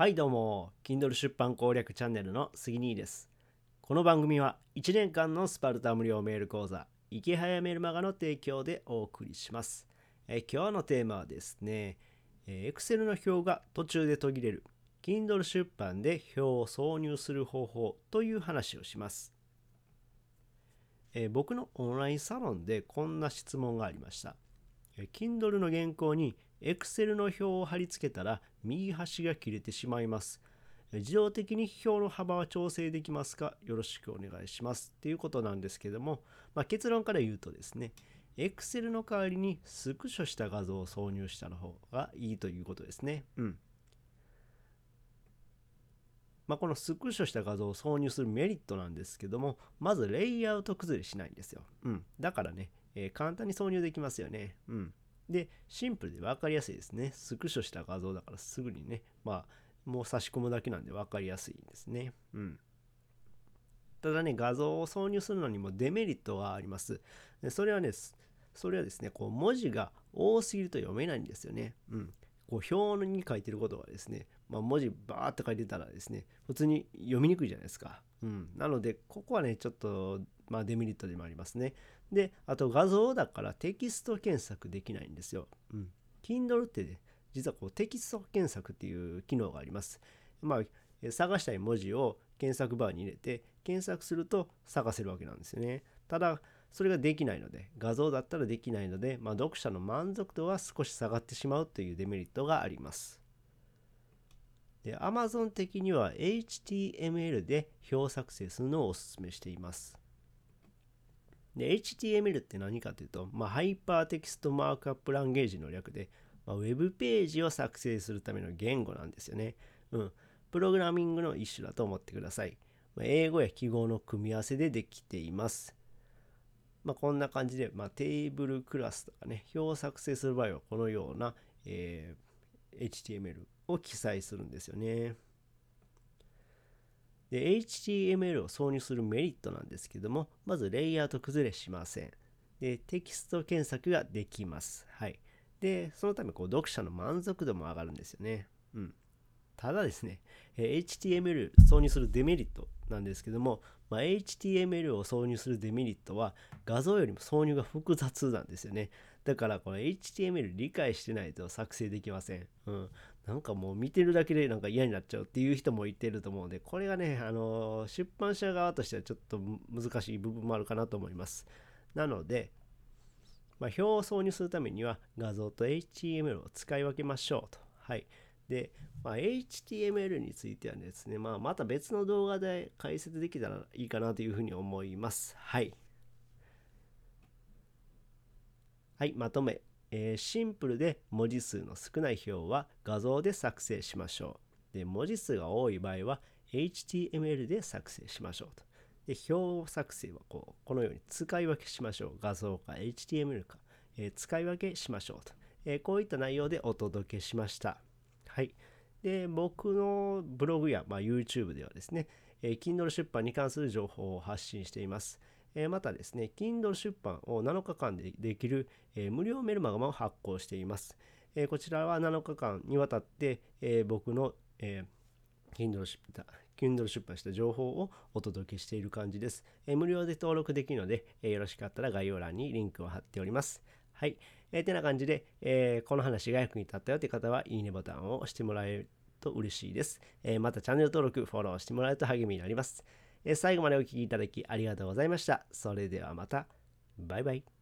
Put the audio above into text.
はいどうも Kindle 出版攻略チャンネルの杉兄です。この番組は1年間のスパルタ無料メール講座池早メルマガの提供でお送りします。え今日のテーマはですね Excel の表が途中で途切れる Kindle 出版で表を挿入する方法という話をします。え僕のオンラインサロンでこんな質問がありました。Kindle の原稿に Excel の表を貼り付けたら右端が切れてしまいます。自動的に表の幅は調整できますか？よろしくお願いします。っていうことなんですけども、まあ、結論から言うとですね、Excel の代わりにスクショした画像を挿入した方がいいということですね。うん。まあ、このスクショした画像を挿入するメリットなんですけども、まずレイアウト崩れしないんですよ。うん。だからね、えー、簡単に挿入できますよね。うん。で、シンプルで分かりやすいですね。スクショした画像だからすぐにね、まあ、もう差し込むだけなんで分かりやすいんですね。うん。ただね、画像を挿入するのにもデメリットがあります。でそれはね、それはですね、こう文字が多すぎると読めないんですよね。うん。こう表に書いてることがですね、まあ、文字バーって書いてたらですね、普通に読みにくいじゃないですか。うん。なので、ここはね、ちょっと、まあ、デメリットでもありますね。で、あと画像だからテキスト検索できないんですよ。うん。Kindle ってね、実はこうテキスト検索っていう機能があります。まあ、探したい文字を検索バーに入れて検索すると探せるわけなんですよね。ただ、それができないので、画像だったらできないので、まあ、読者の満足度は少し下がってしまうというデメリットがあります。で、Amazon 的には HTML で表作成するのをお勧めしています。で、HTML って何かというと、まあ、 Hypertext Markup Language の略で、まあ、ウェブページを作成するための言語なんですよね。うん。プログラミングの一種だと思ってください。まあ、英語や記号の組み合わせでできています。まあ、こんな感じで、まあ、 table class とかね、表を作成する場合はこのような、えー、HTML を記載するんですよね。で、HTML を挿入するメリットなんですけども、まずレイアウト崩れしません。で、テキスト検索ができます。はい。で、そのため、こう、読者の満足度も上がるんですよね。うん。ただですね、HTML 挿入するデメリットなんですけども、まあ、HTML を挿入するデメリットは画像よりも挿入が複雑なんですよね。だからこの HTML 理解してないと作成できません。うん。なんかもう見てるだけでなんか嫌になっちゃうっていう人もいてると思うので、これがね、あの出版社側としてはちょっと難しい部分もあるかなと思います。なので、まあ、表を挿入するためには画像と HTML を使い分けましょうと。はい。で、まあ、HTML についてはですね、まあ、また別の動画で解説できたらいいかなというふうに思います。はい。はい、まとめ。えー、シンプルで文字数の少ない表は画像で作成しましょう。で、文字数が多い場合は HTML で作成しましょうと。で、表作成はこう、このように使い分けしましょう。画像か HTML か、えー、使い分けしましょうと、えー、こういった内容でお届けしました。はい。で、僕のブログや、まあ、YouTube ではですね、えー、Kindle 出版に関する情報を発信しています。えまたですね、Kindle 出版を7日間でできる、え無料メルマガも発行しています。えこちらは7日間にわたって、え僕の、え Kindle 出版 Kindle 出版した情報をお届けしている感じです。え無料で登録できるので、えよろしかったら概要欄にリンクを貼っております。はい。えー、てな感じで、えー、この話が役に立ったよという方は、いいねボタンを押してもらえると嬉しいです。えー、またチャンネル登録、フォローしてもらえると励みになります。最後までお聴きいただきありがとうございました。それではまた。バイバイ。